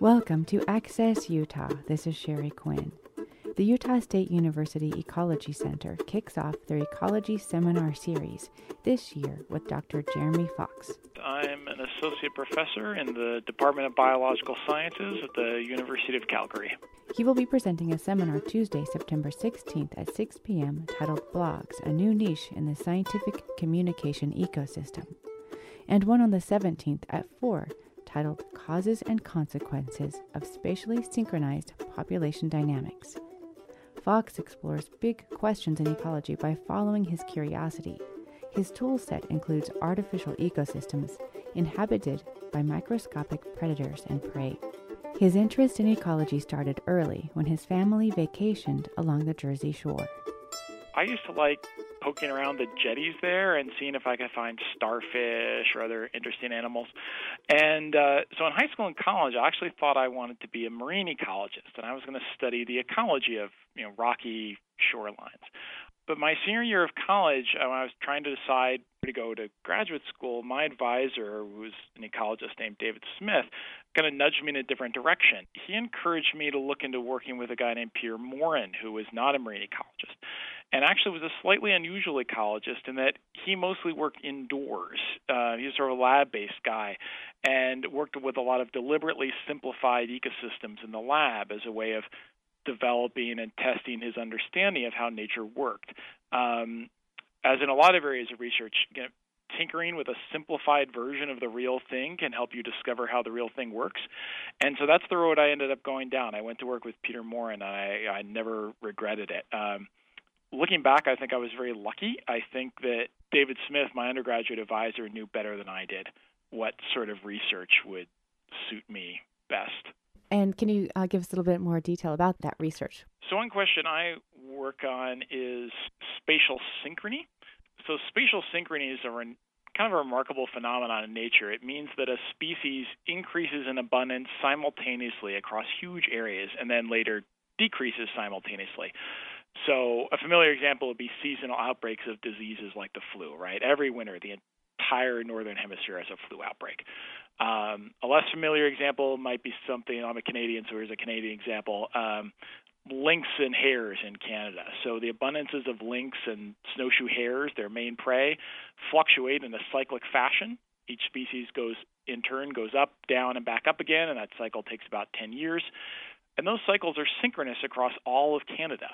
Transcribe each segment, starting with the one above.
Welcome to Access Utah. This is Sherry Quinn. The Utah State University Ecology Center kicks off their Ecology Seminar Series this year with Dr. Jeremy Fox. I'm an associate professor in the Department of Biological Sciences at the University of Calgary. He will be presenting a seminar Tuesday, September 16th at 6 p.m. titled Blogs A New Niche in the Scientific Communication Ecosystem, and one on the 17th at 4 titled Causes and Consequences of Spatially Synchronized Population Dynamics. Fox explores big questions in ecology by following his curiosity. His tool set includes artificial ecosystems inhabited by microscopic predators and prey. His interest in ecology started early when his family vacationed along the Jersey Shore. I used to like poking around the jetties there and seeing if I could find starfish or other interesting animals. And uh, so in high school and college, I actually thought I wanted to be a marine ecologist, and I was going to study the ecology of you know rocky shorelines. But my senior year of college, uh, when I was trying to decide to go to graduate school, my advisor, who was an ecologist named David Smith, kind of nudged me in a different direction. He encouraged me to look into working with a guy named Peter Morin, who was not a marine ecologist, and actually was a slightly unusual ecologist in that he mostly worked indoors. Uh, he was sort of a lab-based guy, and worked with a lot of deliberately simplified ecosystems in the lab as a way of developing and testing his understanding of how nature worked. Um, as in a lot of areas of research, you know, tinkering with a simplified version of the real thing can help you discover how the real thing works. And so that's the road I ended up going down. I went to work with Peter Morin, and I, I never regretted it. Um, looking back, I think I was very lucky. I think that David Smith, my undergraduate advisor, knew better than I did what sort of research would suit me best. And can you uh, give us a little bit more detail about that research? So, one question I work on is spatial synchrony. So, spatial synchrony is a kind of a remarkable phenomenon in nature. It means that a species increases in abundance simultaneously across huge areas and then later decreases simultaneously. So, a familiar example would be seasonal outbreaks of diseases like the flu, right? Every winter, the entire northern hemisphere has a flu outbreak. Um, a less familiar example might be something. I'm a Canadian, so here's a Canadian example. Um, lynx and hares in Canada. So the abundances of lynx and snowshoe hares, their main prey, fluctuate in a cyclic fashion. Each species goes in turn goes up, down, and back up again, and that cycle takes about 10 years. And those cycles are synchronous across all of Canada.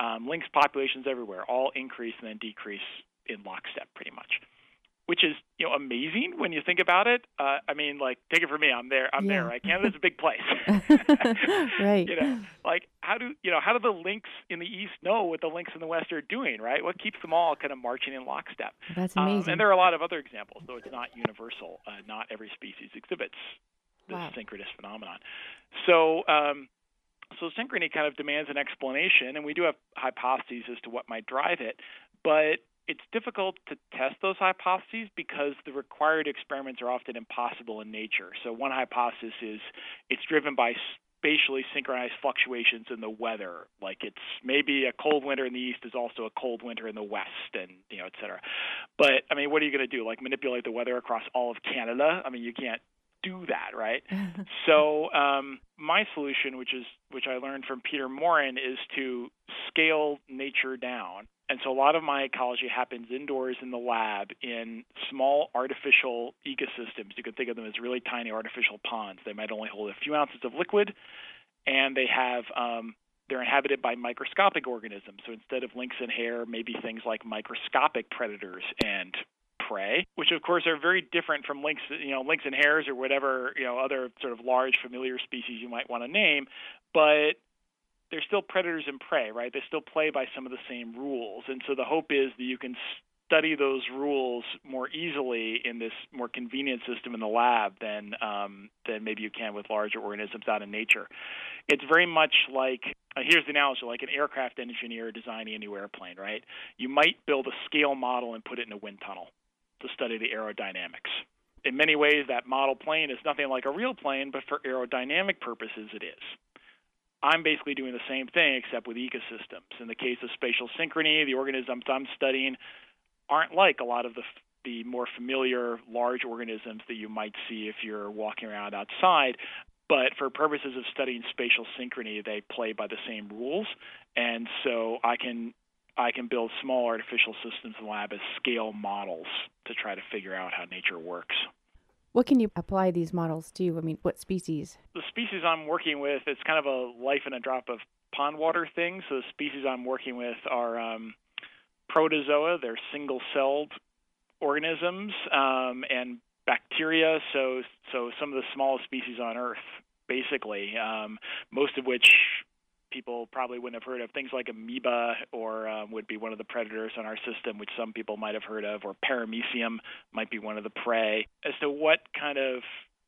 Um, lynx populations everywhere all increase and then decrease in lockstep, pretty much which is you know amazing when you think about it. Uh, I mean, like take it from me, I'm there, I'm yeah. there. Right, Canada's a big place. right. You know, like how do you know how do the lynx in the east know what the lynx in the west are doing? Right. What keeps them all kind of marching in lockstep? That's amazing. Um, and there are a lot of other examples, though it's not universal. Uh, not every species exhibits this wow. synchronous phenomenon. So. Um, so synchrony kind of demands an explanation, and we do have hypotheses as to what might drive it. But it's difficult to test those hypotheses because the required experiments are often impossible in nature. So one hypothesis is it's driven by spatially synchronized fluctuations in the weather. Like it's maybe a cold winter in the east is also a cold winter in the west, and you know, et cetera. But I mean, what are you going to do? Like manipulate the weather across all of Canada? I mean, you can't do that, right? so um, my solution, which is which I learned from Peter Morin, is to scale nature down and so a lot of my ecology happens indoors in the lab in small artificial ecosystems. You can think of them as really tiny artificial ponds. They might only hold a few ounces of liquid, and they have um, they're inhabited by microscopic organisms. So instead of lynx and hare, maybe things like microscopic predators and prey, which of course are very different from lynx, you know, lynx and hares or whatever, you know, other sort of large familiar species you might want to name. But they're still predators and prey, right? They still play by some of the same rules. And so the hope is that you can study those rules more easily in this more convenient system in the lab than um, than maybe you can with larger organisms out in nature. It's very much like uh, here's the analogy: like an aircraft engineer designing a new airplane, right? You might build a scale model and put it in a wind tunnel to study the aerodynamics. In many ways, that model plane is nothing like a real plane, but for aerodynamic purposes, it is. I'm basically doing the same thing except with ecosystems. In the case of spatial synchrony, the organisms I'm studying aren't like a lot of the the more familiar large organisms that you might see if you're walking around outside. but for purposes of studying spatial synchrony, they play by the same rules, and so I can I can build small artificial systems in the lab as scale models to try to figure out how nature works. What can you apply these models to? I mean, what species? The species I'm working with, it's kind of a life in a drop of pond water thing. So the species I'm working with are um, protozoa. They're single-celled organisms um, and bacteria. So so some of the smallest species on Earth, basically, um, most of which people probably wouldn't have heard of. Things like amoeba or um, would be one of the predators on our system, which some people might have heard of, or paramecium might be one of the prey. As to what kind of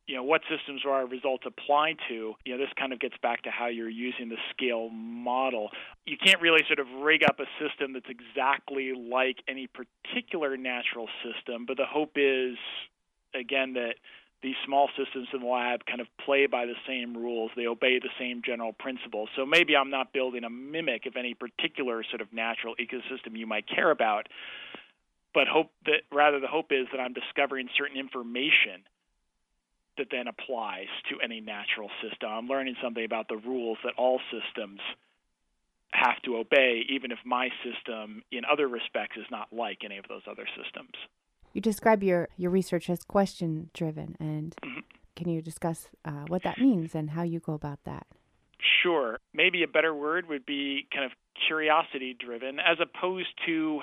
you know what systems are our results apply to you know this kind of gets back to how you're using the scale model you can't really sort of rig up a system that's exactly like any particular natural system but the hope is again that these small systems in the lab kind of play by the same rules. They obey the same general principles. So maybe I'm not building a mimic of any particular sort of natural ecosystem you might care about, but hope that rather the hope is that I'm discovering certain information that then applies to any natural system. I'm learning something about the rules that all systems have to obey, even if my system, in other respects, is not like any of those other systems. You describe your, your research as question driven, and mm-hmm. can you discuss uh, what that means and how you go about that? Sure. Maybe a better word would be kind of curiosity driven, as opposed to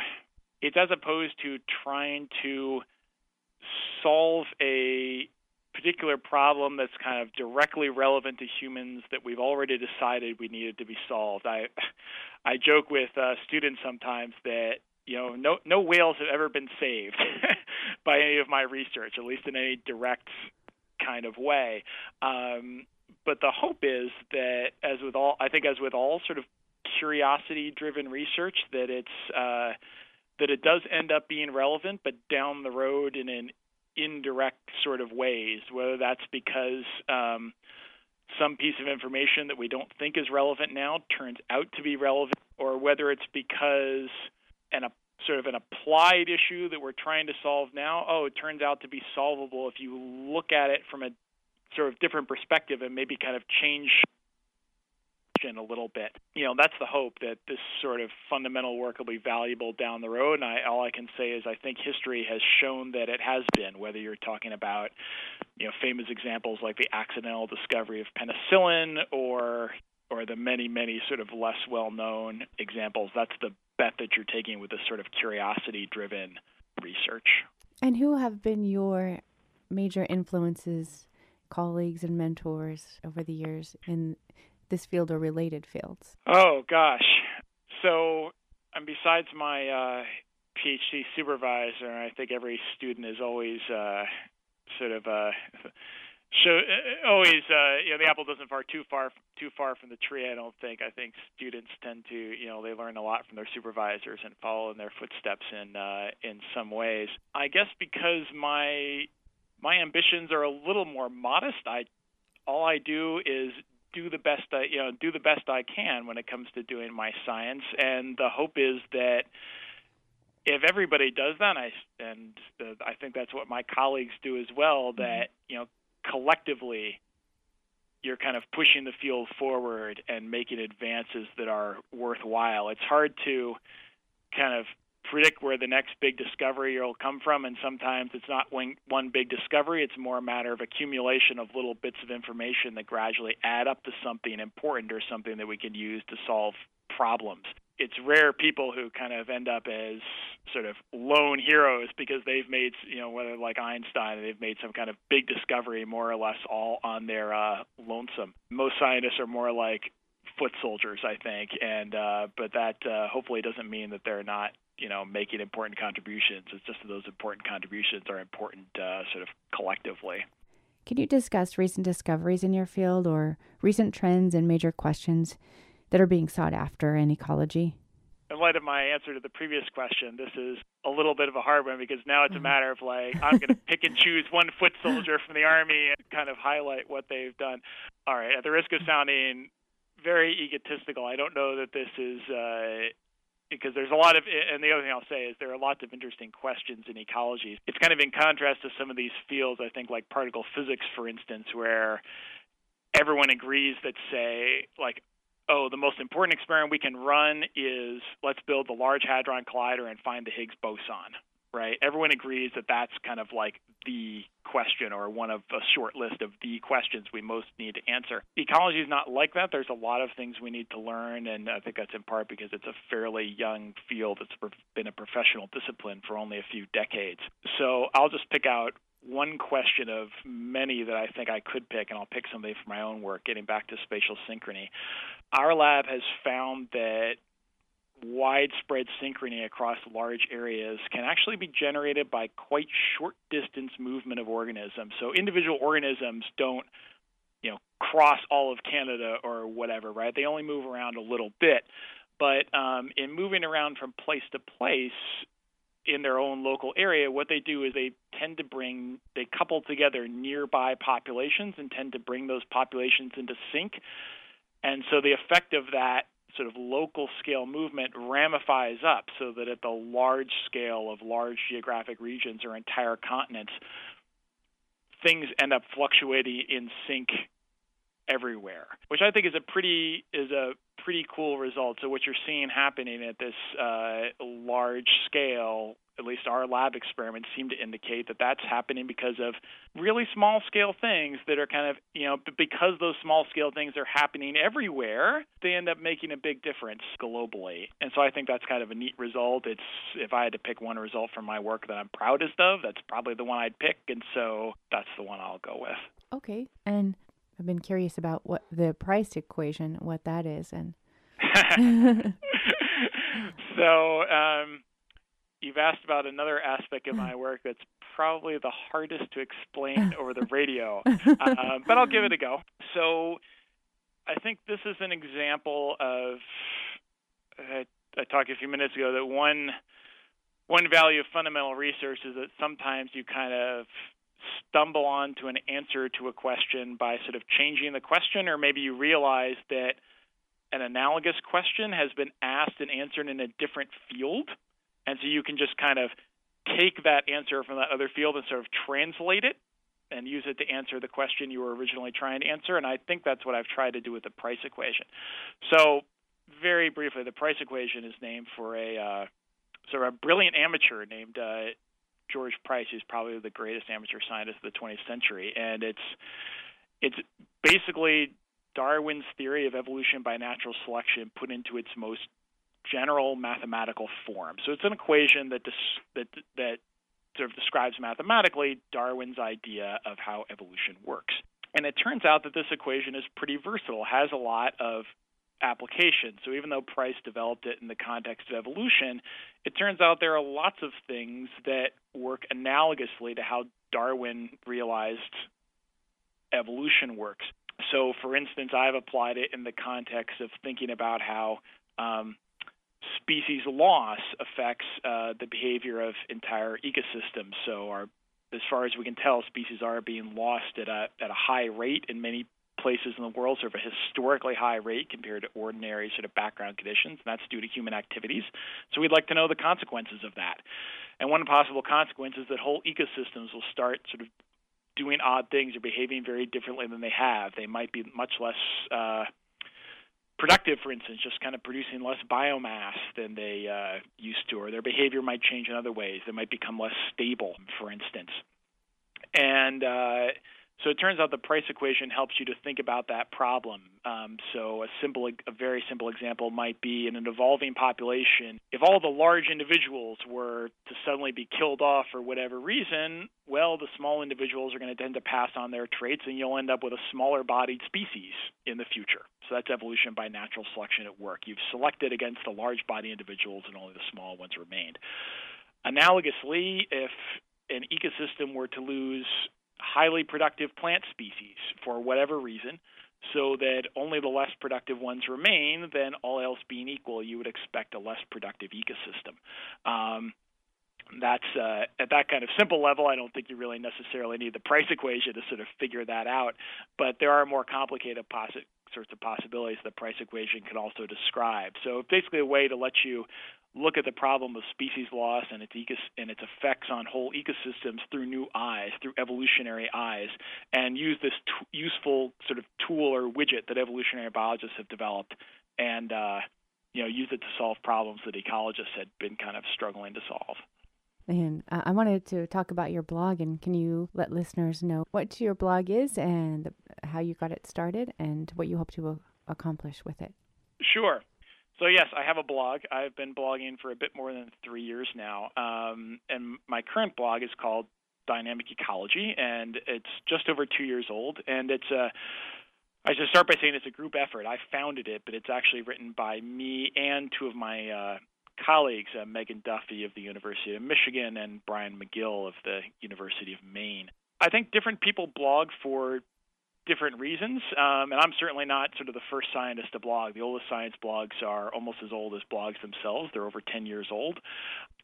it's as opposed to trying to solve a particular problem that's kind of directly relevant to humans that we've already decided we needed to be solved. I I joke with uh, students sometimes that you know no no whales have ever been saved by any of my research, at least in any direct kind of way. Um, but the hope is that, as with all, I think, as with all sort of curiosity-driven research, that it's uh, that it does end up being relevant, but down the road in an indirect sort of ways. Whether that's because um, some piece of information that we don't think is relevant now turns out to be relevant, or whether it's because an a sort of an applied issue that we're trying to solve now, oh, it turns out to be solvable if you look at it from a sort of different perspective and maybe kind of change a little bit. You know, that's the hope that this sort of fundamental work will be valuable down the road. And I, all I can say is I think history has shown that it has been. Whether you're talking about, you know, famous examples like the accidental discovery of penicillin or or the many, many sort of less well known examples. That's the bet that you're taking with this sort of curiosity driven research. And who have been your major influences, colleagues, and mentors over the years in this field or related fields? Oh, gosh. So, and besides my uh, PhD supervisor, I think every student is always uh, sort of uh, so uh, always uh, you know the apple doesn't fall too far too far from the tree i don't think i think students tend to you know they learn a lot from their supervisors and follow in their footsteps in uh, in some ways i guess because my my ambitions are a little more modest i all i do is do the best I you know do the best I can when it comes to doing my science and the hope is that if everybody does that, I and uh, I think that's what my colleagues do as well. Mm-hmm. That you know, collectively you're kind of pushing the field forward and making advances that are worthwhile. It's hard to kind of predict where the next big discovery will come from, and sometimes it's not one, big discovery. It's more a matter of accumulation of little bits of information that gradually add up to something important or something that we can use to solve problems it's rare people who kind of end up as sort of lone heroes because they've made you know whether like Einstein they've made some kind of big discovery more or less all on their uh, lonesome. Most scientists are more like foot soldiers, I think, and uh, but that uh, hopefully doesn't mean that they're not you know making important contributions. It's just that those important contributions are important uh, sort of collectively. Can you discuss recent discoveries in your field or recent trends and major questions that are being sought after in ecology? in light of my answer to the previous question, this is a little bit of a hard one because now it's a mm-hmm. matter of like I'm going to pick and choose one foot soldier from the army and kind of highlight what they've done. All right, at the risk of sounding very egotistical, I don't know that this is uh, because there's a lot of and the other thing I'll say is there are lots of interesting questions in ecology. It's kind of in contrast to some of these fields I think like particle physics for instance where everyone agrees that say like oh, the most important experiment we can run is let's build the Large Hadron Collider and find the Higgs boson, right? Everyone agrees that that's kind of like the question or one of a short list of the questions we most need to answer. Ecology is not like that. There's a lot of things we need to learn, and I think that's in part because it's a fairly young field. It's been a professional discipline for only a few decades. So I'll just pick out one question of many that I think I could pick, and I'll pick something from my own work, getting back to spatial synchrony. Our lab has found that widespread synchrony across large areas can actually be generated by quite short distance movement of organisms. So individual organisms don't you know cross all of Canada or whatever, right? They only move around a little bit. But um, in moving around from place to place, in their own local area, what they do is they tend to bring, they couple together nearby populations and tend to bring those populations into sync. And so the effect of that sort of local scale movement ramifies up so that at the large scale of large geographic regions or entire continents, things end up fluctuating in sync everywhere, which I think is a pretty is a pretty cool result. So what you're seeing happening at this uh, large scale, at least our lab experiments seem to indicate that that's happening because of really small scale things that are kind of you know because those small scale things are happening everywhere, they end up making a big difference globally. And so I think that's kind of a neat result. It's if I had to pick one result from my work that I'm proudest of, that's probably the one I'd pick, and so that's the one I'll go with. Okay, and I've been curious about what the price equation, what that is, and. so um, you've asked about another aspect of my work that's probably the hardest to explain over the radio, uh, but I'll give it a go. So I think this is an example of. Uh, I talked a few minutes ago that one one value of fundamental research is that sometimes you kind of stumble onto an answer to a question by sort of changing the question, or maybe you realize that an analogous question has been asked and answered in a different field. And so you can just kind of take that answer from that other field and sort of translate it and use it to answer the question you were originally trying to answer. And I think that's what I've tried to do with the price equation. So, very briefly, the price equation is named for a uh, sort of a brilliant amateur named uh, George Price, who's probably the greatest amateur scientist of the 20th century, and it's it's basically Darwin's theory of evolution by natural selection put into its most general mathematical form. So it's an equation that that that sort of describes mathematically Darwin's idea of how evolution works. And it turns out that this equation is pretty versatile, has a lot of application. So even though Price developed it in the context of evolution, it turns out there are lots of things that work analogously to how Darwin realized evolution works. So, for instance, I've applied it in the context of thinking about how um, species loss affects uh, the behavior of entire ecosystems. So, our, as far as we can tell, species are being lost at a at a high rate in many places in the world, sort of a historically high rate compared to ordinary sort of background conditions, and that's due to human activities. So we'd like to know the consequences of that. And one possible consequence is that whole ecosystems will start sort of doing odd things or behaving very differently than they have. They might be much less uh, productive, for instance, just kind of producing less biomass than they uh, used to, or their behavior might change in other ways. They might become less stable, for instance. And uh, so it turns out the price equation helps you to think about that problem. Um, so a simple, a very simple example might be in an evolving population. If all the large individuals were to suddenly be killed off for whatever reason, well, the small individuals are going to tend to pass on their traits, and you'll end up with a smaller-bodied species in the future. So that's evolution by natural selection at work. You've selected against the large-body individuals, and only the small ones remained. Analogously, if an ecosystem were to lose highly productive plant species for whatever reason, so that only the less productive ones remain, then all else being equal, you would expect a less productive ecosystem. Um, that's uh, at that kind of simple level. I don't think you really necessarily need the price equation to sort of figure that out, but there are more complicated possi- sorts of possibilities the price equation can also describe. So basically, a way to let you look at the problem of species loss and its ecos- and its effects on whole ecosystems through new eyes, through evolutionary eyes, and use this t- useful sort of tool or widget that evolutionary biologists have developed, and uh, you know use it to solve problems that ecologists had been kind of struggling to solve. And uh, I wanted to talk about your blog, and can you let listeners know what your blog is and how you got it started and what you hope to accomplish with it? Sure. So yes, I have a blog. I've been blogging for a bit more than three years now, um, and my current blog is called Dynamic Ecology, and it's just over two years old. And it's a I should start by saying it's a group effort. I founded it, but it's actually written by me and two of my uh, colleagues, uh, Megan Duffy of the University of Michigan and Brian McGill of the University of Maine. I think different people blog for different reasons. Um, and I'm certainly not sort of the first scientist to blog. The oldest science blogs are almost as old as blogs themselves. They're over 10 years old.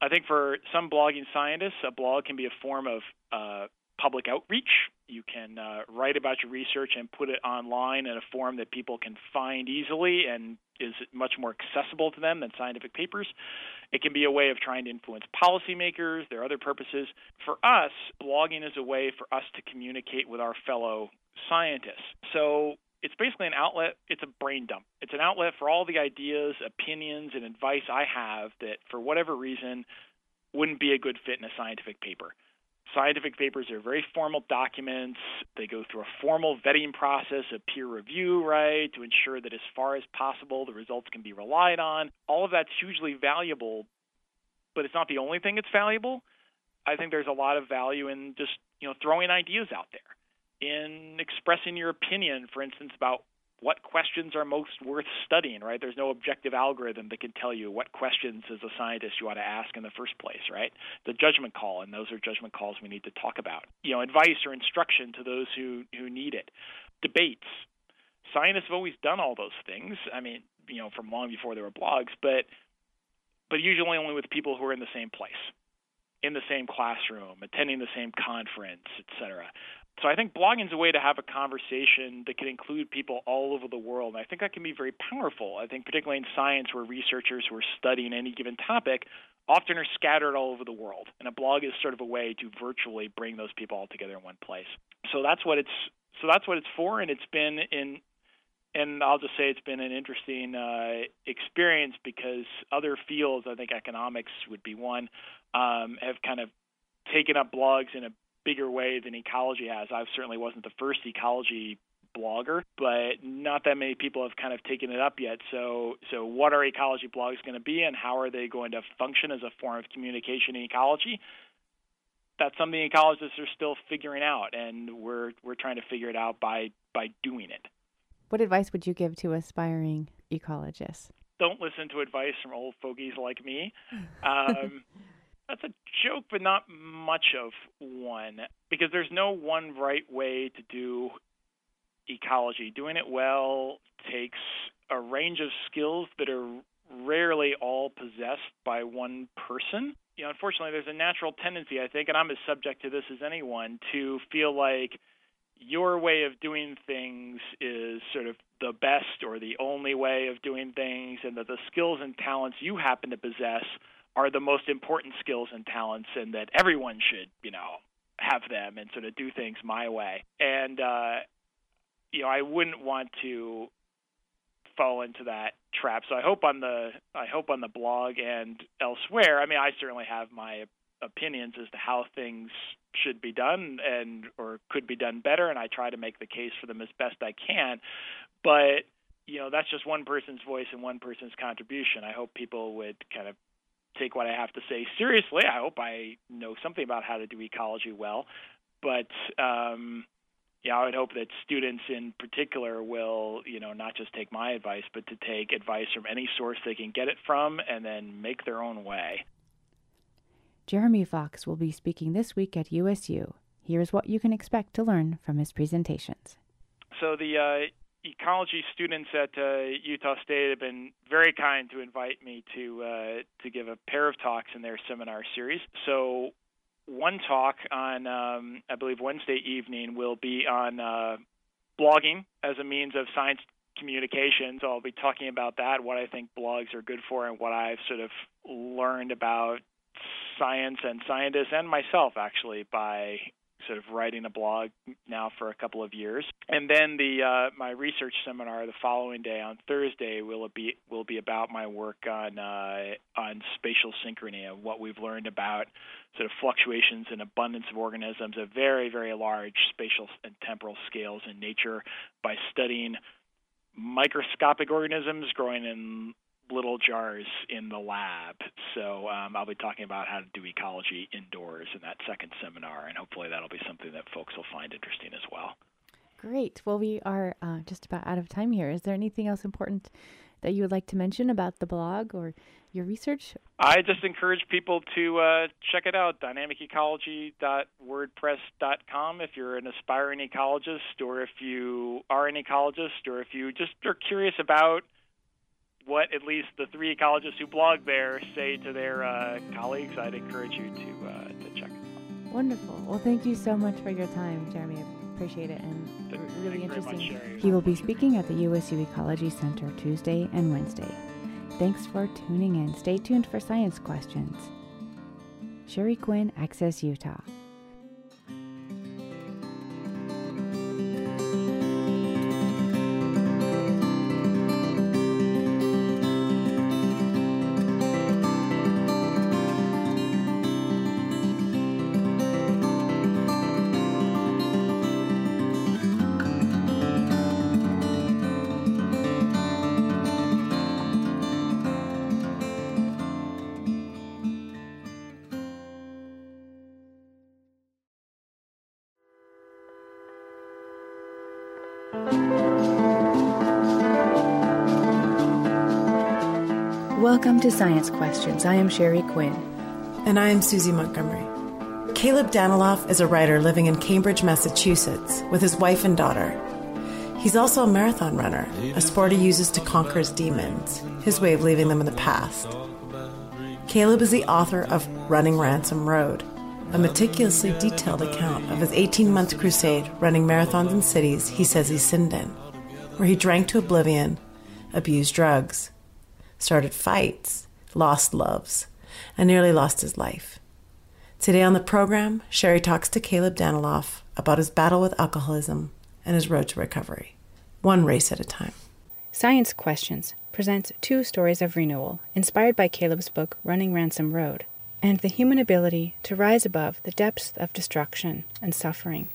I think for some blogging scientists, a blog can be a form of uh, public outreach. You can uh, write about your research and put it online in a form that people can find easily and is much more accessible to them than scientific papers. It can be a way of trying to influence policymakers. There are other purposes. For us, blogging is a way for us to communicate with our fellow scientists. So it's basically an outlet, it's a brain dump. It's an outlet for all the ideas, opinions, and advice I have that, for whatever reason, wouldn't be a good fit in a scientific paper. Scientific papers are very formal documents. They go through a formal vetting process of peer review, right, to ensure that as far as possible the results can be relied on. All of that's hugely valuable, but it's not the only thing that's valuable. I think there's a lot of value in just, you know, throwing ideas out there in expressing your opinion, for instance, about what questions are most worth studying, right? There's no objective algorithm that can tell you what questions as a scientist you ought to ask in the first place, right? The judgment call, and those are judgment calls we need to talk about. You know, advice or instruction to those who, who need it. Debates. Scientists have always done all those things. I mean, you know, from long before there were blogs, but but usually only with people who are in the same place in the same classroom, attending the same conference, etc. So I think blogging is a way to have a conversation that can include people all over the world. And I think that can be very powerful. I think particularly in science where researchers who are studying any given topic often are scattered all over the world. And a blog is sort of a way to virtually bring those people all together in one place. So that's what it's so that's what it's for and it's been in and I'll just say it's been an interesting uh, experience because other fields, I think economics would be one, um, have kind of taken up blogs in a bigger way than ecology has. I certainly wasn't the first ecology blogger, but not that many people have kind of taken it up yet. So, so what are ecology blogs going to be, and how are they going to function as a form of communication in ecology? That's something ecologists are still figuring out, and we're we're trying to figure it out by by doing it. What advice would you give to aspiring ecologists? Don't listen to advice from old fogies like me. Um, that's a joke, but not much of one, because there's no one right way to do ecology. Doing it well takes a range of skills that are rarely all possessed by one person. You know, unfortunately, there's a natural tendency, I think, and I'm as subject to this as anyone, to feel like your way of doing things is sort of the best or the only way of doing things, and that the skills and talents you happen to possess are the most important skills and talents, and that everyone should, you know, have them and sort of do things my way. And uh, you know, I wouldn't want to fall into that trap. So I hope on the I hope on the blog and elsewhere. I mean, I certainly have my opinions as to how things should be done and or could be done better, and I try to make the case for them as best I can. But you know, that's just one person's voice and one person's contribution. I hope people would kind of take what I have to say seriously. I hope I know something about how to do ecology well, but um, yeah, I would hope that students in particular will, you know, not just take my advice, but to take advice from any source they can get it from, and then make their own way. Jeremy Fox will be speaking this week at USU. Here's what you can expect to learn from his presentations. So the uh, ecology students at uh, Utah State have been very kind to invite me to uh, to give a pair of talks in their seminar series. So one talk on um, I believe Wednesday evening will be on uh, blogging as a means of science communication. So I'll be talking about that, what I think blogs are good for, and what I've sort of learned about science and scientists and myself actually by sort of writing a blog now for a couple of years. And then the uh, my research seminar the following day on Thursday will be will be about my work on uh, on spatial synchrony and what we've learned about sort of fluctuations in abundance of organisms at very very large spatial and temporal scales in nature by studying microscopic organisms growing in little jars in the lab. So um, I'll be talking about how to do ecology indoors in that second seminar, and hopefully that'll be something that folks will find interesting as well. Great. Well, we are uh, just about out of time here. Is there anything else important that you would like to mention about the blog or your research? I just encourage people to uh, check it out, dynamicecology.wordpress.com, if you're an aspiring ecologist or if you are an ecologist or if you just are curious about what at least the three ecologists who blog there say to their uh, colleagues, I'd encourage you to uh, to check it out. Wonderful. Well, thank you so much for your time, Jeremy. I appreciate it and really interesting. Much, he will be speaking at the USU Ecology Center Tuesday and Wednesday. Thanks for tuning in. Stay tuned for science questions. Sherry Quinn, Access Utah. Welcome to Science Questions. I am Sherry Quinn. And I am Susie Montgomery. Caleb Daniloff is a writer living in Cambridge, Massachusetts, with his wife and daughter. He's also a marathon runner, a sport he uses to conquer his demons, his way of leaving them in the past. Caleb is the author of Running Ransom Road, a meticulously detailed account of his 18 month crusade running marathons in cities he says he sinned in, where he drank to oblivion, abused drugs, started fights, lost loves, and nearly lost his life. Today on the program, Sherry talks to Caleb Daniloff about his battle with alcoholism and his road to recovery, one race at a time. Science Questions presents two stories of renewal inspired by Caleb's book Running Ransom Road and the human ability to rise above the depths of destruction and suffering.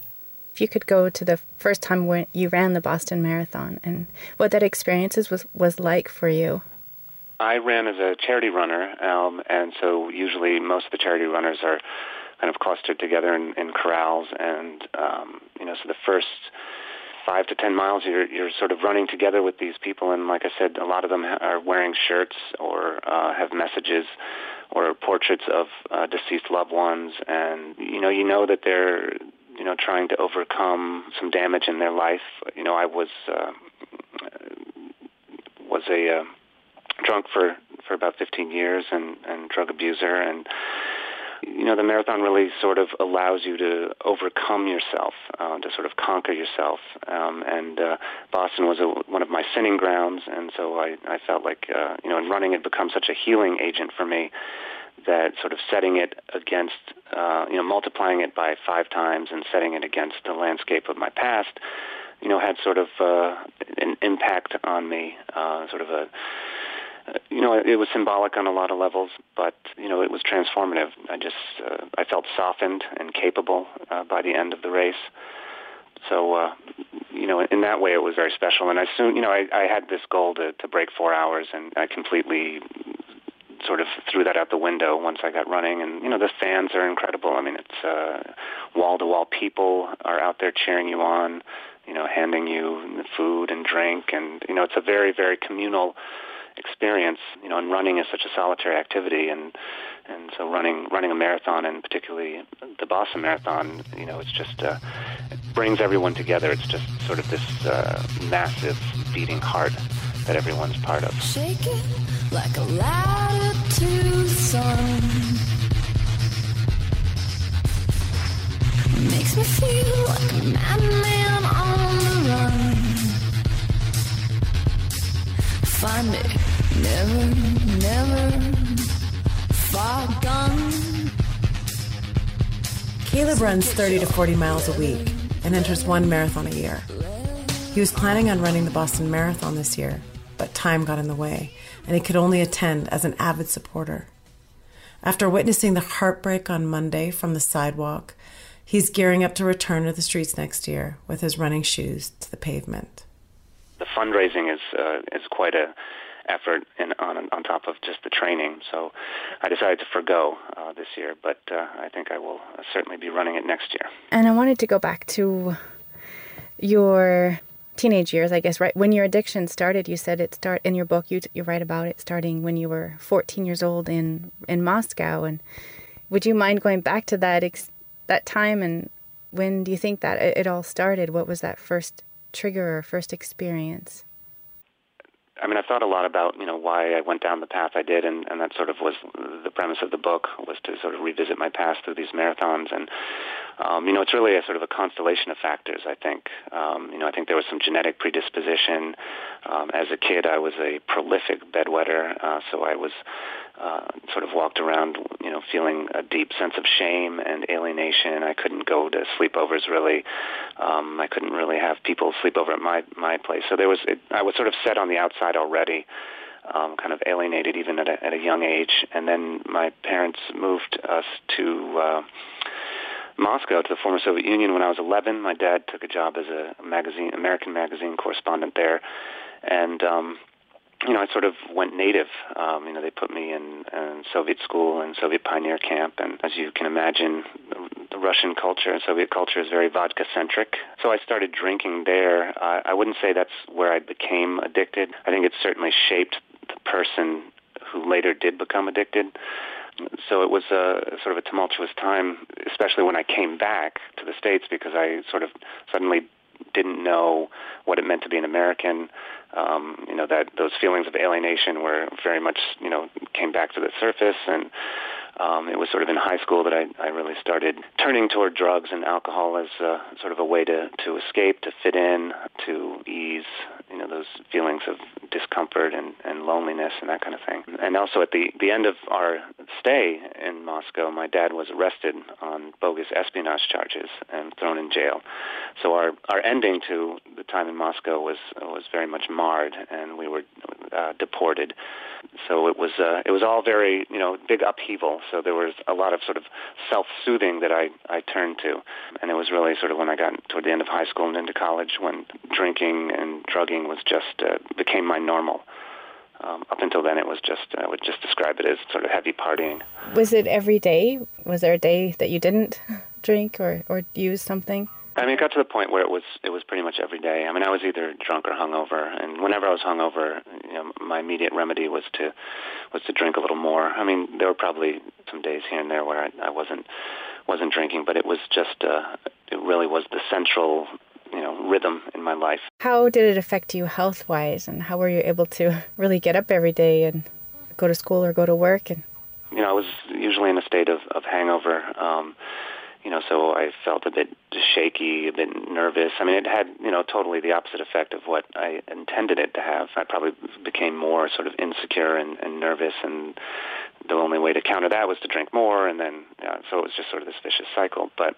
If you could go to the first time when you ran the Boston Marathon and what that experience was, was like for you. I ran as a charity runner, um, and so usually most of the charity runners are kind of clustered together in, in corrals, and um, you know, so the first five to ten miles, you're you're sort of running together with these people, and like I said, a lot of them are wearing shirts or uh, have messages or portraits of uh, deceased loved ones, and you know, you know that they're you know trying to overcome some damage in their life. You know, I was uh, was a uh, drunk for for about 15 years and and drug abuser. And you know the marathon really sort of allows you to overcome yourself uh, to sort of conquer yourself. Um, and uh, Boston was a, one of my sinning grounds. And so I, I felt like uh, you know in running it become such a healing agent for me that sort of setting it against uh, you know multiplying it by five times and setting it against the landscape of my past you know had sort of uh, an impact on me uh, sort of a you know, it was symbolic on a lot of levels, but you know, it was transformative. I just uh, I felt softened and capable uh, by the end of the race. So, uh, you know, in that way, it was very special. And I soon, you know, I, I had this goal to, to break four hours, and I completely sort of threw that out the window once I got running. And you know, the fans are incredible. I mean, it's uh, wall-to-wall people are out there cheering you on, you know, handing you food and drink, and you know, it's a very, very communal experience, you know, and running is such a solitary activity, and and so running running a marathon, and particularly the Boston Marathon, you know, it's just uh, it brings everyone together. It's just sort of this uh, massive beating heart that everyone's part of. Shaking like a to sun. Makes me feel like a madman on the run. Find me Never, never walk on. Caleb runs 30 to 40 miles a week and enters one marathon a year. He was planning on running the Boston Marathon this year, but time got in the way, and he could only attend as an avid supporter. After witnessing the heartbreak on Monday from the sidewalk, he's gearing up to return to the streets next year with his running shoes to the pavement. Fundraising is uh, is quite a effort in, on on top of just the training. So I decided to forego uh, this year, but uh, I think I will certainly be running it next year. And I wanted to go back to your teenage years, I guess, right when your addiction started. You said it start in your book. You you write about it starting when you were 14 years old in in Moscow. And would you mind going back to that ex- that time and when do you think that it all started? What was that first trigger or first experience? I mean, I've thought a lot about you know why I went down the path I did, and, and that sort of was the premise of the book was to sort of revisit my past through these marathons, and um, you know, it's really a sort of a constellation of factors. I think um, you know, I think there was some genetic predisposition. Um, as a kid, I was a prolific bedwetter, uh, so I was uh, sort of walked around, you know, feeling a deep sense of shame and alienation. I couldn't go to sleepovers really. Um, I couldn't really have people sleep over at my my place. So there was, it, I was sort of set on the outside already. Um, kind of alienated even at a, at a young age, and then my parents moved us to uh, Moscow to the former Soviet Union when I was 11. My dad took a job as a magazine, American magazine correspondent there, and um, you know, I sort of went native. Um, you know, they put me in, in Soviet school and Soviet pioneer camp, and as you can imagine, the Russian culture and Soviet culture is very vodka centric. So I started drinking there. Uh, I wouldn't say that's where I became addicted. I think it certainly shaped the person who later did become addicted. So it was a sort of a tumultuous time, especially when I came back to the States because I sort of suddenly didn't know what it meant to be an American. Um, you know that those feelings of alienation were very much you know came back to the surface, and um, it was sort of in high school that I, I really started turning toward drugs and alcohol as uh, sort of a way to to escape, to fit in, to ease you know those feelings of discomfort and, and loneliness and that kind of thing. And also at the the end of our stay in Moscow, my dad was arrested on bogus espionage charges and thrown in jail. So our our ending to the time in Moscow was was very much marred, and we were uh, deported. So it was uh, it was all very you know big upheaval. So there was a lot of sort of self-soothing that I I turned to, and it was really sort of when I got toward the end of high school and into college when drinking and drugging was just uh, became my normal. Um, up until then, it was just I would just describe it as sort of heavy partying. Was it every day? Was there a day that you didn't drink or, or use something? I mean, it got to the point where it was it was pretty much every day. I mean, I was either drunk or hungover, and whenever I was hungover, you know, my immediate remedy was to was to drink a little more. I mean, there were probably some days here and there where I, I wasn't wasn't drinking, but it was just uh, it really was the central rhythm in my life. How did it affect you health wise, and how were you able to really get up every day and go to school or go to work? And you know, I was usually in a state of of hangover. Um, you know, so I felt a bit shaky, a bit nervous. I mean, it had, you know, totally the opposite effect of what I intended it to have. I probably became more sort of insecure and, and nervous, and the only way to counter that was to drink more, and then, you know, so it was just sort of this vicious cycle. But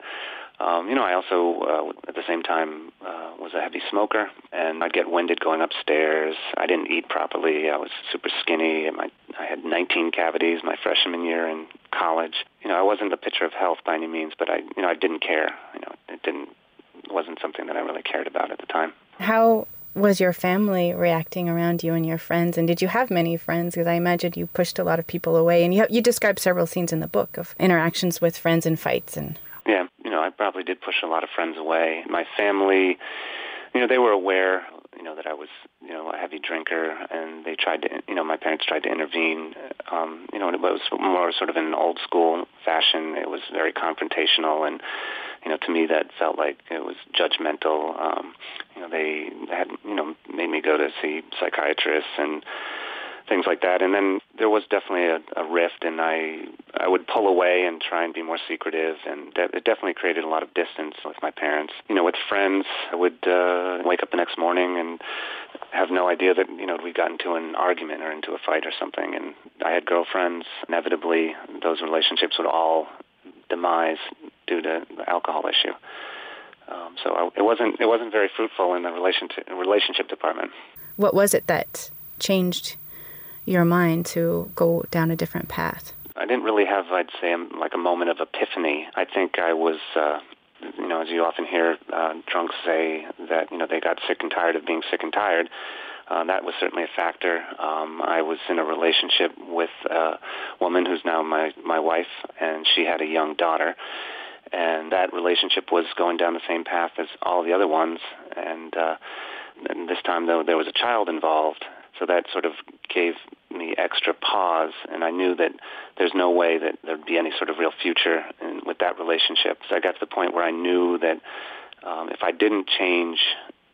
um, you know, I also, uh, at the same time, uh, was a heavy smoker, and I'd get winded going upstairs. I didn't eat properly. I was super skinny. My, I had 19 cavities my freshman year in college. You know, I wasn't a picture of health by any means, but I, you know, I didn't care. You know, it didn't wasn't something that I really cared about at the time. How was your family reacting around you and your friends? And did you have many friends? Because I imagine you pushed a lot of people away. And you, you describe several scenes in the book of interactions with friends and fights and yeah, know, I probably did push a lot of friends away. My family, you know, they were aware, you know, that I was, you know, a heavy drinker, and they tried to, you know, my parents tried to intervene. Um, you know, it was more sort of in an old school fashion. It was very confrontational, and you know, to me that felt like it was judgmental. Um, you know, they had, you know, made me go to see psychiatrists and things like that. And then there was definitely a, a rift, and I I would pull away and try and be more secretive, and de- it definitely created a lot of distance with my parents. You know, with friends, I would uh, wake up the next morning and have no idea that you know we got into an argument or into a fight or something. And I had girlfriends. Inevitably, those relationships would all demise due to the alcohol issue. Um, so I, it wasn't it wasn't very fruitful in the relationship relationship department. What was it that changed your mind to go down a different path? I didn't really have, I'd say, like a moment of epiphany. I think I was, uh, you know, as you often hear uh, drunks say that, you know, they got sick and tired of being sick and tired. Uh, that was certainly a factor. Um, I was in a relationship with a woman who's now my my wife, and she had a young daughter, and that relationship was going down the same path as all the other ones. And, uh, and this time, though, there was a child involved, so that sort of gave me extra pause, and I knew that there's no way that there'd be any sort of real future in, with that relationship. So I got to the point where I knew that um, if I didn't change,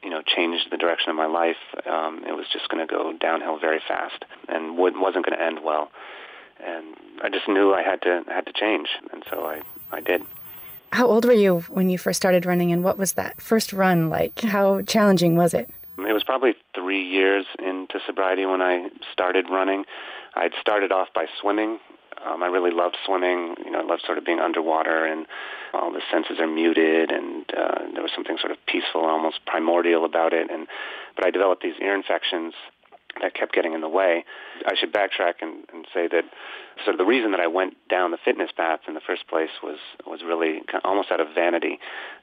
you know, change the direction of my life, um, it was just going to go downhill very fast, and wasn't going to end well. And I just knew I had to had to change, and so I I did. How old were you when you first started running, and what was that first run like? How challenging was it? Was probably three years into sobriety when I started running. I'd started off by swimming. Um, I really loved swimming. You know, I loved sort of being underwater and all the senses are muted, and uh, there was something sort of peaceful, almost primordial about it. And but I developed these ear infections that kept getting in the way. I should backtrack and, and say that sort of the reason that I went down the fitness path in the first place was was really kind of almost out of vanity,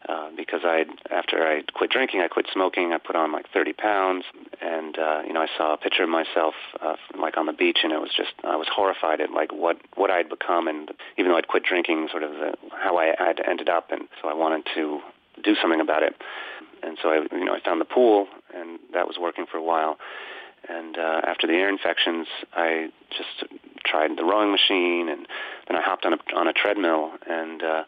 uh, because I after I quit drinking, I quit smoking, I put on like 30 pounds, and uh, you know I saw a picture of myself uh, like on the beach, and it was just I was horrified at like what what I'd become, and even though I'd quit drinking, sort of the, how I had ended up, and so I wanted to do something about it, and so I you know I found the pool, and that was working for a while. And uh, after the ear infections, I just tried the rowing machine, and then I hopped on a on a treadmill and uh,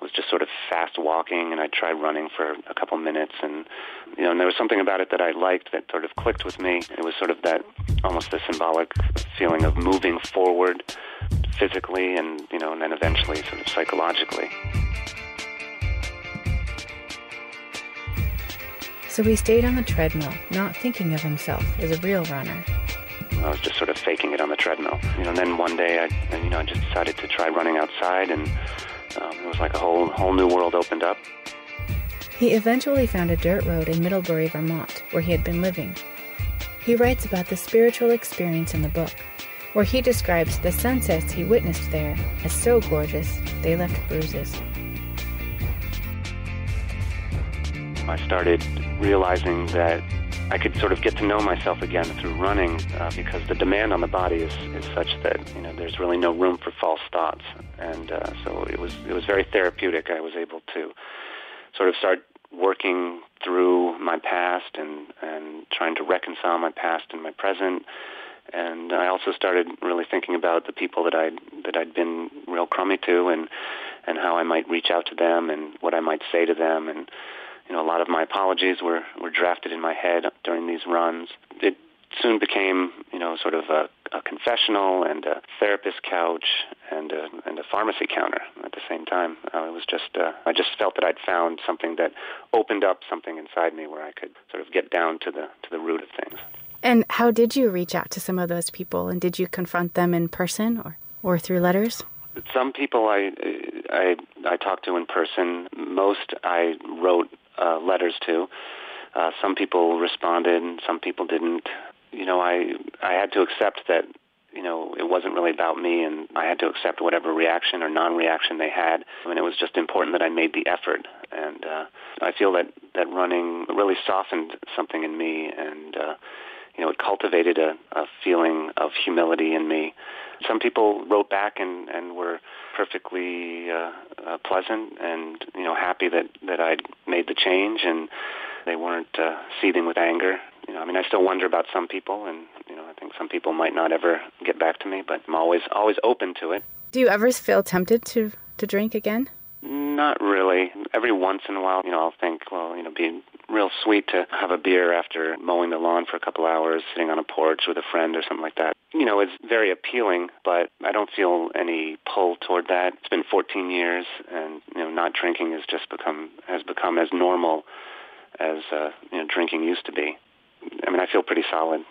was just sort of fast walking. And I tried running for a couple minutes, and you know, and there was something about it that I liked that sort of clicked with me. It was sort of that almost the symbolic feeling of moving forward physically, and you know, and then eventually sort of psychologically. So he stayed on the treadmill, not thinking of himself as a real runner. I was just sort of faking it on the treadmill. You know, and then one day I, you know, I just decided to try running outside, and um, it was like a whole whole new world opened up. He eventually found a dirt road in Middlebury, Vermont, where he had been living. He writes about the spiritual experience in the book, where he describes the sunsets he witnessed there as so gorgeous they left bruises. I started realizing that I could sort of get to know myself again through running uh, because the demand on the body is, is such that you know there's really no room for false thoughts, and uh, so it was it was very therapeutic. I was able to sort of start working through my past and and trying to reconcile my past and my present. And I also started really thinking about the people that I'd that I'd been real crummy to, and and how I might reach out to them, and what I might say to them, and you know, a lot of my apologies were, were drafted in my head during these runs. It soon became, you know, sort of a, a confessional and a therapist couch and a, and a pharmacy counter at the same time. Uh, it was just, uh, I just felt that I'd found something that opened up something inside me where I could sort of get down to the to the root of things. And how did you reach out to some of those people? And did you confront them in person or, or through letters? Some people I, I I talked to in person. Most I wrote uh, letters to. Uh, some people responded, some people didn't. You know, I I had to accept that you know it wasn't really about me, and I had to accept whatever reaction or non-reaction they had. I mean, it was just important that I made the effort, and uh, I feel that that running really softened something in me, and uh, you know, it cultivated a, a feeling of humility in me. Some people wrote back and, and were perfectly uh, uh, pleasant and you know happy that that I'd made the change, and they weren't uh, seething with anger. You know, I mean, I still wonder about some people, and you know, I think some people might not ever get back to me, but I'm always always open to it. Do you ever feel tempted to to drink again? No, Not really. Every once in a while, you know, I'll think, well, you know, being real sweet to have a beer after mowing the lawn for a couple hours, sitting on a porch with a friend or something like that. You know, it's very appealing, but I don't feel any pull toward that. It's been 14 years, and you know, not drinking has just become has become as normal as uh, you know drinking used to be. I mean, I feel pretty solid.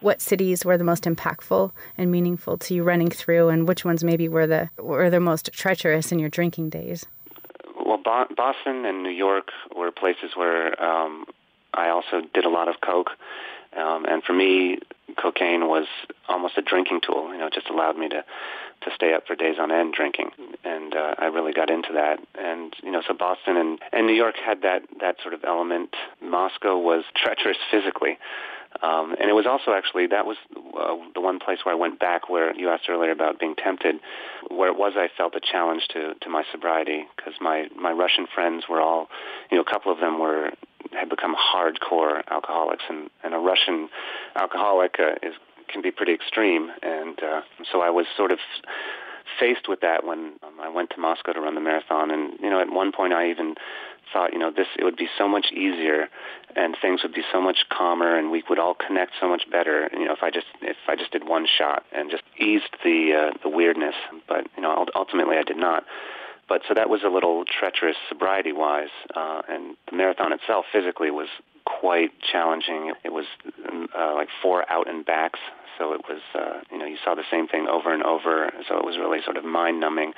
What cities were the most impactful and meaningful to you running through, and which ones maybe were the were the most treacherous in your drinking days? Bo- Boston and New York were places where um, I also did a lot of coke, um, and for me, cocaine was almost a drinking tool. You know, it just allowed me to to stay up for days on end drinking, and uh, I really got into that. And you know, so Boston and and New York had that that sort of element. Moscow was treacherous physically. Um, and it was also actually that was uh, the one place where I went back where you asked earlier about being tempted, where it was I felt a challenge to to my sobriety because my my Russian friends were all, you know, a couple of them were had become hardcore alcoholics, and and a Russian alcoholic uh, is can be pretty extreme, and uh, so I was sort of faced with that when um, I went to Moscow to run the marathon. And you know, at one point, I even thought, you know, this it would be so much easier, and things would be so much calmer, and we would all connect so much better. You know, if I just if I just did one shot and just eased the uh, the weirdness. But you know, ultimately, I did not. But so that was a little treacherous sobriety-wise, uh, and the marathon itself physically was quite challenging. It was uh, like four out and backs, so it was uh, you know you saw the same thing over and over. So it was really sort of mind numbing.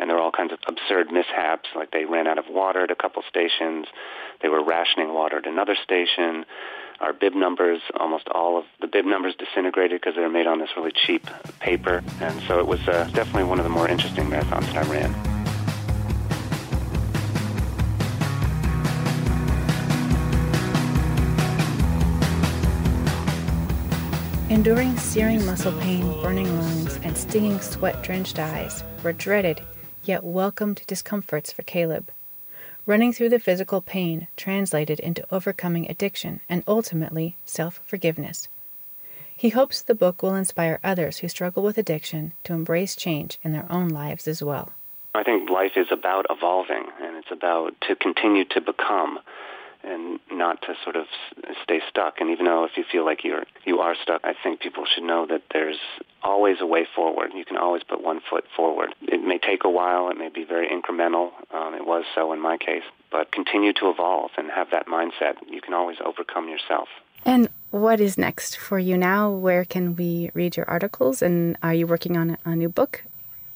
And there were all kinds of absurd mishaps, like they ran out of water at a couple stations, they were rationing water at another station. Our bib numbers, almost all of the bib numbers disintegrated because they were made on this really cheap paper. And so it was uh, definitely one of the more interesting marathons that I ran. Enduring searing muscle pain, burning lungs, and stinging sweat drenched eyes were dreaded yet welcomed discomforts for Caleb. Running through the physical pain translated into overcoming addiction and ultimately self forgiveness. He hopes the book will inspire others who struggle with addiction to embrace change in their own lives as well. I think life is about evolving and it's about to continue to become and not to sort of stay stuck. And even though if you feel like you're you are stuck, I think people should know that there's always a way forward. You can always put one foot forward. It may take a while. It may be very incremental. Um, it was so in my case, but continue to evolve and have that mindset. You can always overcome yourself. And what is next for you now? Where can we read your articles? And are you working on a new book?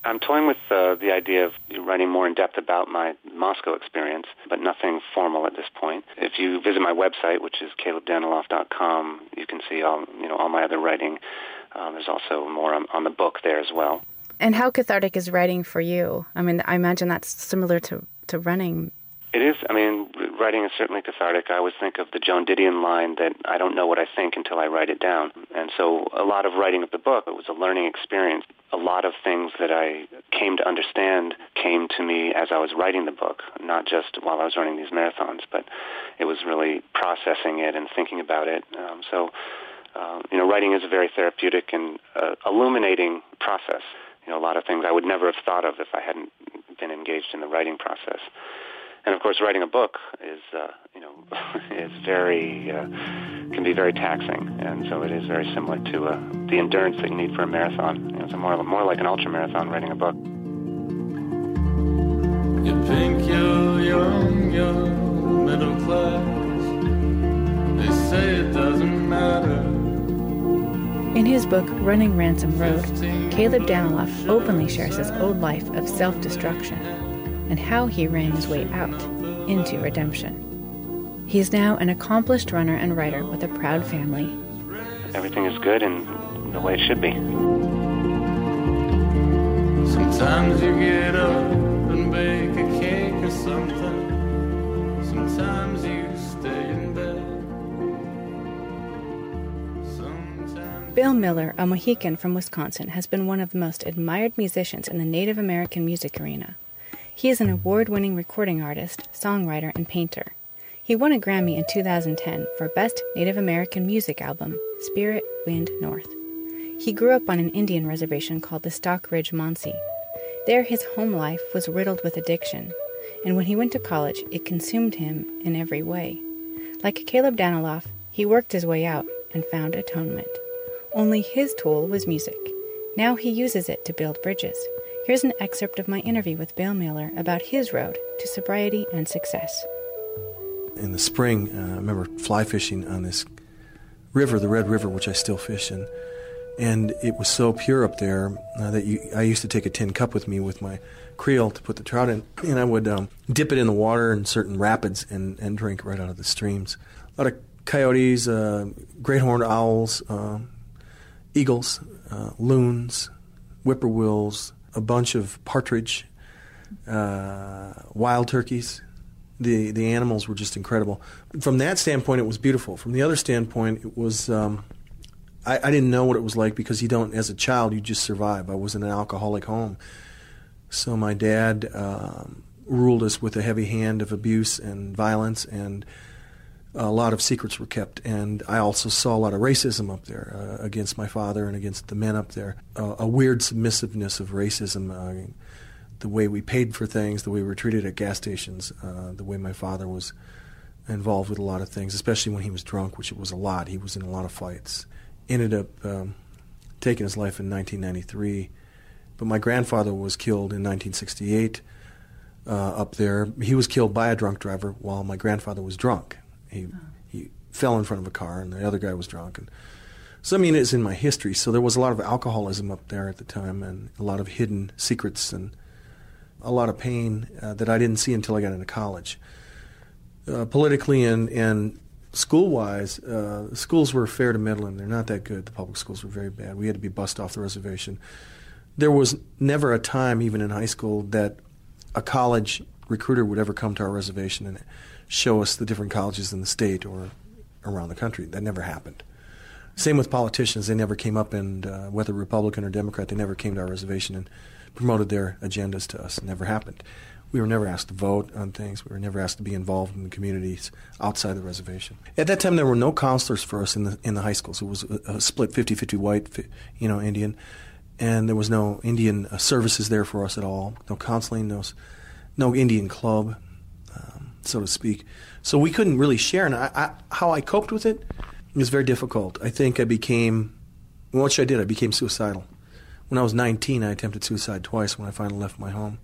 I'm toying with uh, the idea of writing more in depth about my Moscow experience, but nothing formal at this point. If you visit my website, which is calebdaniloff.com, you can see all you know all my other writing. Um, there's also more on, on the book there as well. And how cathartic is writing for you? I mean, I imagine that's similar to to running. It is. I mean, writing is certainly cathartic. I always think of the Joan Didion line that I don't know what I think until I write it down. And so a lot of writing of the book, it was a learning experience. A lot of things that I came to understand came to me as I was writing the book, not just while I was running these marathons, but it was really processing it and thinking about it. Um, so, uh, you know, writing is a very therapeutic and uh, illuminating process. You know, a lot of things I would never have thought of if I hadn't been engaged in the writing process and of course, writing a book is, uh, you know, is very uh, can be very taxing, and so it is very similar to uh, the endurance that you need for a marathon. You know, it's more more like an ultra marathon writing a book. You think you're young, you're middle class. They say it doesn't matter. In his book, Running Ransom Road, Caleb Daniloff openly shares his old life of self destruction and how he ran his way out into redemption. He is now an accomplished runner and writer with a proud family. Everything is good and the way it should be. Sometimes you get up and bake a cake or something. Sometimes you stay in bed. Sometimes Bill Miller, a Mohican from Wisconsin, has been one of the most admired musicians in the Native American music arena. He is an award winning recording artist, songwriter, and painter. He won a Grammy in 2010 for Best Native American Music Album, Spirit Wind North. He grew up on an Indian reservation called the Stockbridge Munsee. There, his home life was riddled with addiction, and when he went to college, it consumed him in every way. Like Caleb Daniloff, he worked his way out and found atonement. Only his tool was music. Now he uses it to build bridges. Here's an excerpt of my interview with Bill Miller about his road to sobriety and success. In the spring, uh, I remember fly fishing on this river, the Red River, which I still fish in, and it was so pure up there uh, that you, I used to take a tin cup with me with my creel to put the trout in, and I would um, dip it in the water in certain rapids and, and drink right out of the streams. A lot of coyotes, uh, great horned owls, uh, eagles, uh, loons, whippoorwills, a bunch of partridge, uh, wild turkeys. The the animals were just incredible. From that standpoint, it was beautiful. From the other standpoint, it was. Um, I, I didn't know what it was like because you don't, as a child, you just survive. I was in an alcoholic home, so my dad um, ruled us with a heavy hand of abuse and violence, and a lot of secrets were kept. And I also saw a lot of racism up there uh, against my father and against the men up there. Uh, a weird submissiveness of racism. Uh, the way we paid for things, the way we were treated at gas stations, uh, the way my father was involved with a lot of things, especially when he was drunk, which it was a lot. He was in a lot of fights. Ended up um, taking his life in 1993 but my grandfather was killed in 1968 uh, up there. He was killed by a drunk driver while my grandfather was drunk. He oh. he fell in front of a car, and the other guy was drunk. And so I mean, it's in my history. So there was a lot of alcoholism up there at the time, and a lot of hidden secrets, and a lot of pain uh, that I didn't see until I got into college. Uh, politically and and school wise, uh, schools were fair to middling. They're not that good. The public schools were very bad. We had to be bussed off the reservation there was never a time, even in high school, that a college recruiter would ever come to our reservation and show us the different colleges in the state or around the country. That never happened. Same with politicians. They never came up and, uh, whether Republican or Democrat, they never came to our reservation and promoted their agendas to us. It never happened. We were never asked to vote on things. We were never asked to be involved in the communities outside the reservation. At that time, there were no counselors for us in the in the high schools. It was a, a split 50-50 white, you know, Indian and there was no Indian uh, services there for us at all. No counseling, no no Indian club, so to speak. So we couldn't really share. And I, I, how I coped with it was very difficult. I think I became, what should I did, I became suicidal. When I was 19, I attempted suicide twice when I finally left my home.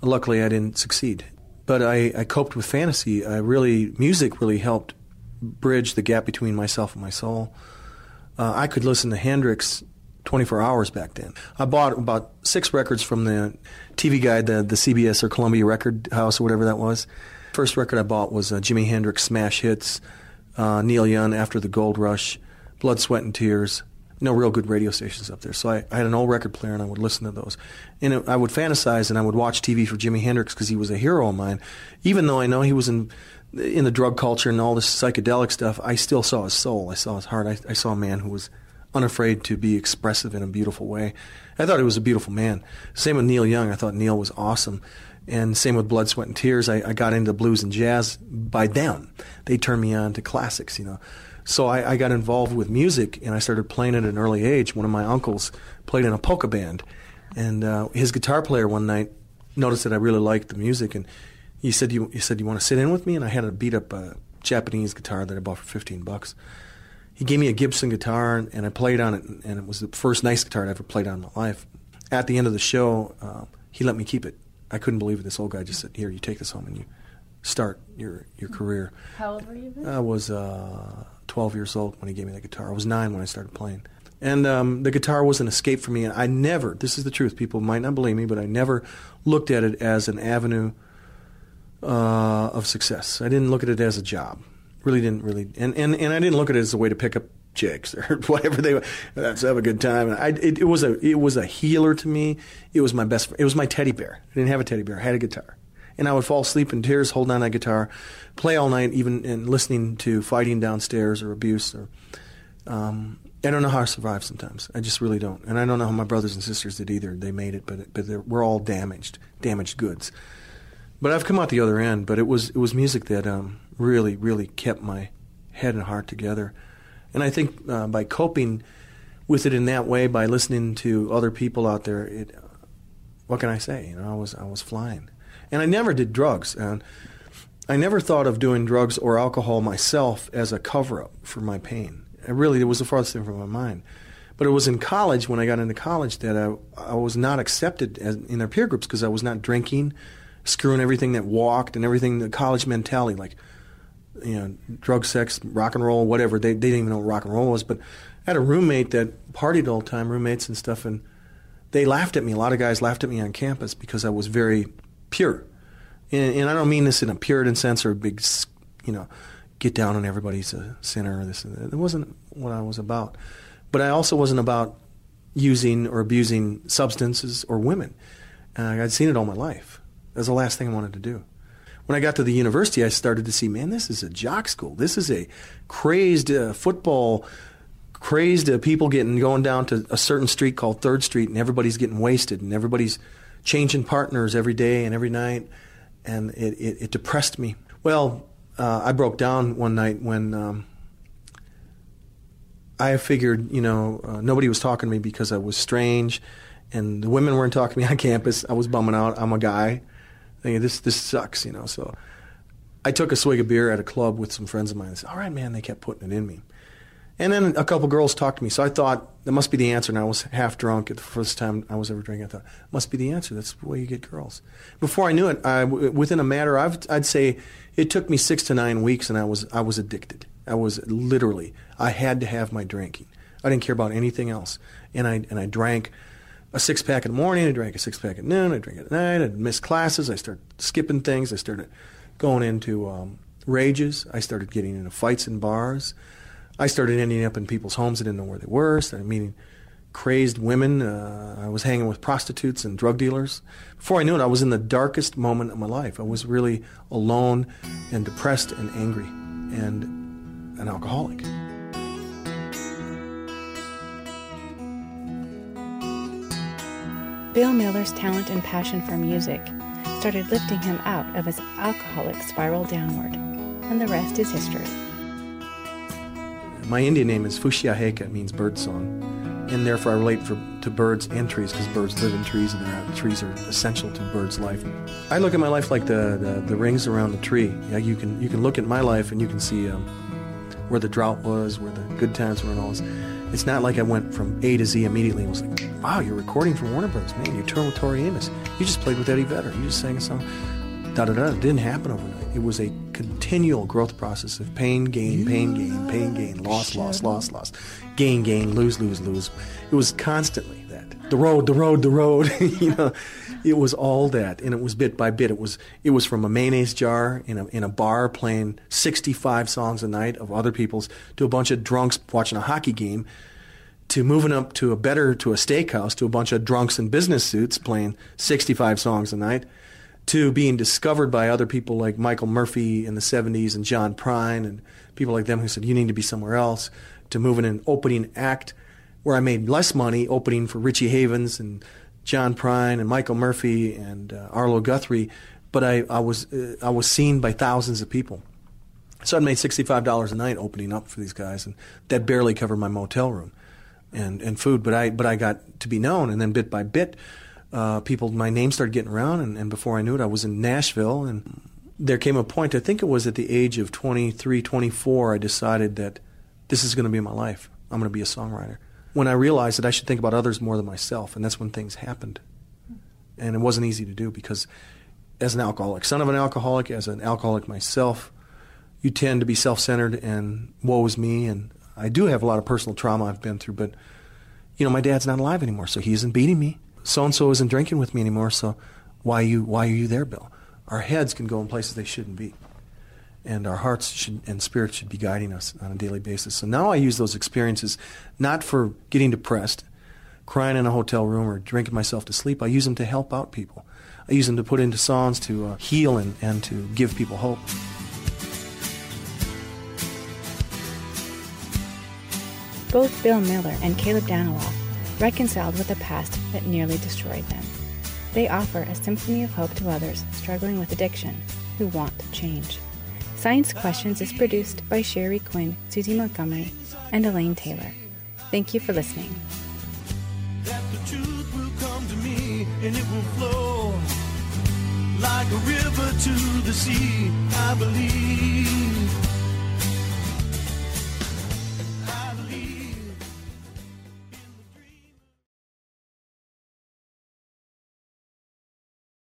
Luckily, I didn't succeed. But I, I coped with fantasy. I really, music really helped bridge the gap between myself and my soul. Uh, I could listen to Hendrix 24 hours back then. I bought about six records from the TV guide, the, the CBS or Columbia Record House or whatever that was. First record I bought was uh, Jimi Hendrix Smash Hits, uh, Neil Young After the Gold Rush, Blood, Sweat, and Tears. No real good radio stations up there. So I, I had an old record player and I would listen to those. And it, I would fantasize and I would watch TV for Jimi Hendrix because he was a hero of mine. Even though I know he was in in the drug culture and all this psychedelic stuff, I still saw his soul. I saw his heart. I, I saw a man who was – unafraid to be expressive in a beautiful way. I thought he was a beautiful man. Same with Neil Young. I thought Neil was awesome. And same with Blood, Sweat, and Tears. I, I got into blues and jazz by them. They turned me on to classics, you know. So I, I got involved with music and I started playing at an early age. One of my uncles played in a polka band. And uh, his guitar player one night noticed that I really liked the music and he said, you, he said, you want to sit in with me? And I had a beat up a Japanese guitar that I bought for 15 bucks he gave me a Gibson guitar, and, and I played on it, and it was the first nice guitar I ever played on in my life. At the end of the show, uh, he let me keep it. I couldn't believe it. This old guy just said, "Here, you take this home and you start your your career." How old were you? Then? I was uh, 12 years old when he gave me the guitar. I was nine when I started playing, and um, the guitar was an escape for me. And I never. This is the truth. People might not believe me, but I never looked at it as an avenue uh, of success. I didn't look at it as a job really didn't really, and, and, and I didn't look at it as a way to pick up chicks or whatever they let's have a good time. I, it, it, was a it was a healer to me. It was my best. It was my teddy bear. I didn't have a teddy bear. I had a guitar, and I would fall asleep in tears, holding on that guitar, play all night, even and listening to fighting downstairs or abuse. Or um, I don't know how I survived sometimes. I just really don't, and I don't know how my brothers and sisters did either. They made it, but but we're all damaged, damaged goods. But I've come out the other end. But it was it was music that um, really, really kept my head and heart together. And I think uh, by coping with it in that way, by listening to other people out there, it, what can I say? You know, I was I was flying. And I never did drugs. And I never thought of doing drugs or alcohol myself as a cover up for my pain. I really, it was the farthest thing from my mind. But it was in college, when I got into college, that I, I was not accepted as, in their peer groups because I was not drinking, screwing everything that walked and everything, the college mentality, like, you know, drug, sex, rock and roll, whatever. They, they didn't even know what rock and roll was. But I had a roommate that partied all the time, roommates and stuff, and they laughed at me. A lot of guys laughed at me on campus because I was very pure. And, and I don't mean this in a Puritan sense or a big, you know, get down on everybody's a sinner or this and that. It wasn't what I was about. But I also wasn't about using or abusing substances or women. Uh, I'd seen it all my life. That was the last thing I wanted to do. When I got to the university, I started to see, man, this is a jock school. This is a crazed uh, football, crazed uh, people getting going down to a certain street called Third Street, and everybody's getting wasted, and everybody's changing partners every day and every night, and it, it, it depressed me. Well, uh, I broke down one night when um, I figured, you know, uh, nobody was talking to me because I was strange, and the women weren't talking to me on campus. I was bumming out. I'm a guy, thinking this this sucks, you know. So I took a swig of beer at a club with some friends of mine. I said, "All right, man." They kept putting it in me, and then a couple girls talked to me. So I thought that must be the answer. And I was half drunk at the first time I was ever drinking. I thought must be the answer. That's the way you get girls. Before I knew it, I, within a matter, of, I'd say it took me six to nine weeks, and I was I was addicted. I was literally I had to have my drinking. I didn't care about anything else, and I and I drank a six pack in the morning. I drank a six pack at noon. I drank at night. I'd miss classes. I started skipping things. I started going into um, rages. I started getting into fights in bars. I started ending up in people's homes. I didn't know where they were. Started meeting crazed women. Uh, I was hanging with prostitutes and drug dealers. Before I knew it, I was in the darkest moment of my life. I was really alone and depressed and angry and an alcoholic. Bill Miller's talent and passion for music started lifting him out of his alcoholic spiral downward, and the rest is history. My Indian name is Fushiaheka, it means bird song and therefore I relate for, to birds and trees because birds live in trees and trees are essential to birds' life. I look at my life like the, the, the rings around the tree. Yeah, you can you can look at my life and you can see um, where the drought was, where the good times were, and all this. It's not like I went from A to Z immediately and was like, wow, you're recording for Warner Brothers, man. you're touring with Tori Amos. You just played with Eddie Vedder. You just sang a song. Da da da. It didn't happen overnight. It was a continual growth process of pain, gain, pain, gain, pain, gain, loss, loss, loss, loss, gain, gain, lose, lose, lose. It was constantly. The road, the road, the road. you know, it was all that, and it was bit by bit. It was it was from a mayonnaise jar in a in a bar playing 65 songs a night of other people's to a bunch of drunks watching a hockey game to moving up to a better to a steakhouse to a bunch of drunks in business suits playing 65 songs a night to being discovered by other people like Michael Murphey in the 70s and John Prine and people like them who said, you need to be somewhere else, to moving an opening act where I made less money opening for Richie Havens and John Prine and Michael Murphey and uh, Arlo Guthrie, but I, I, was, uh, I was seen by thousands of people. So I made $65 a night opening up for these guys, and that barely covered my motel room and, and food. But I, but I got to be known, and then bit by bit, uh, people, my name started getting around, and, and before I knew it, I was in Nashville. And there came a point, I think it was at the age of 23, 24, I decided that this is going to be my life. I'm going to be a songwriter. When I realized that I should think about others more than myself, and that's when things happened. And it wasn't easy to do because, as an alcoholic, son of an alcoholic, as an alcoholic myself, you tend to be self centered and woe is me. And I do have a lot of personal trauma I've been through, but, you know, my dad's not alive anymore, so he isn't beating me so and so isn't drinking with me anymore, so why you why are you there, Bill? Our heads can go in places they shouldn't be. And our hearts should, and spirits should be guiding us on a daily basis. So now I use those experiences not for getting depressed, crying in a hotel room, or drinking myself to sleep. I use them to help out people. I use them to put into songs to uh, heal and, and to give people hope. Both Bill Miller and Caleb Daniloff reconciled with a past that nearly destroyed them. They offer a symphony of hope to others struggling with addiction who want to change. Science Questions is produced by Sherry Quinn, Susie Montgomery, and Elaine Taylor. Thank you for listening. like a river to the sea. I believe.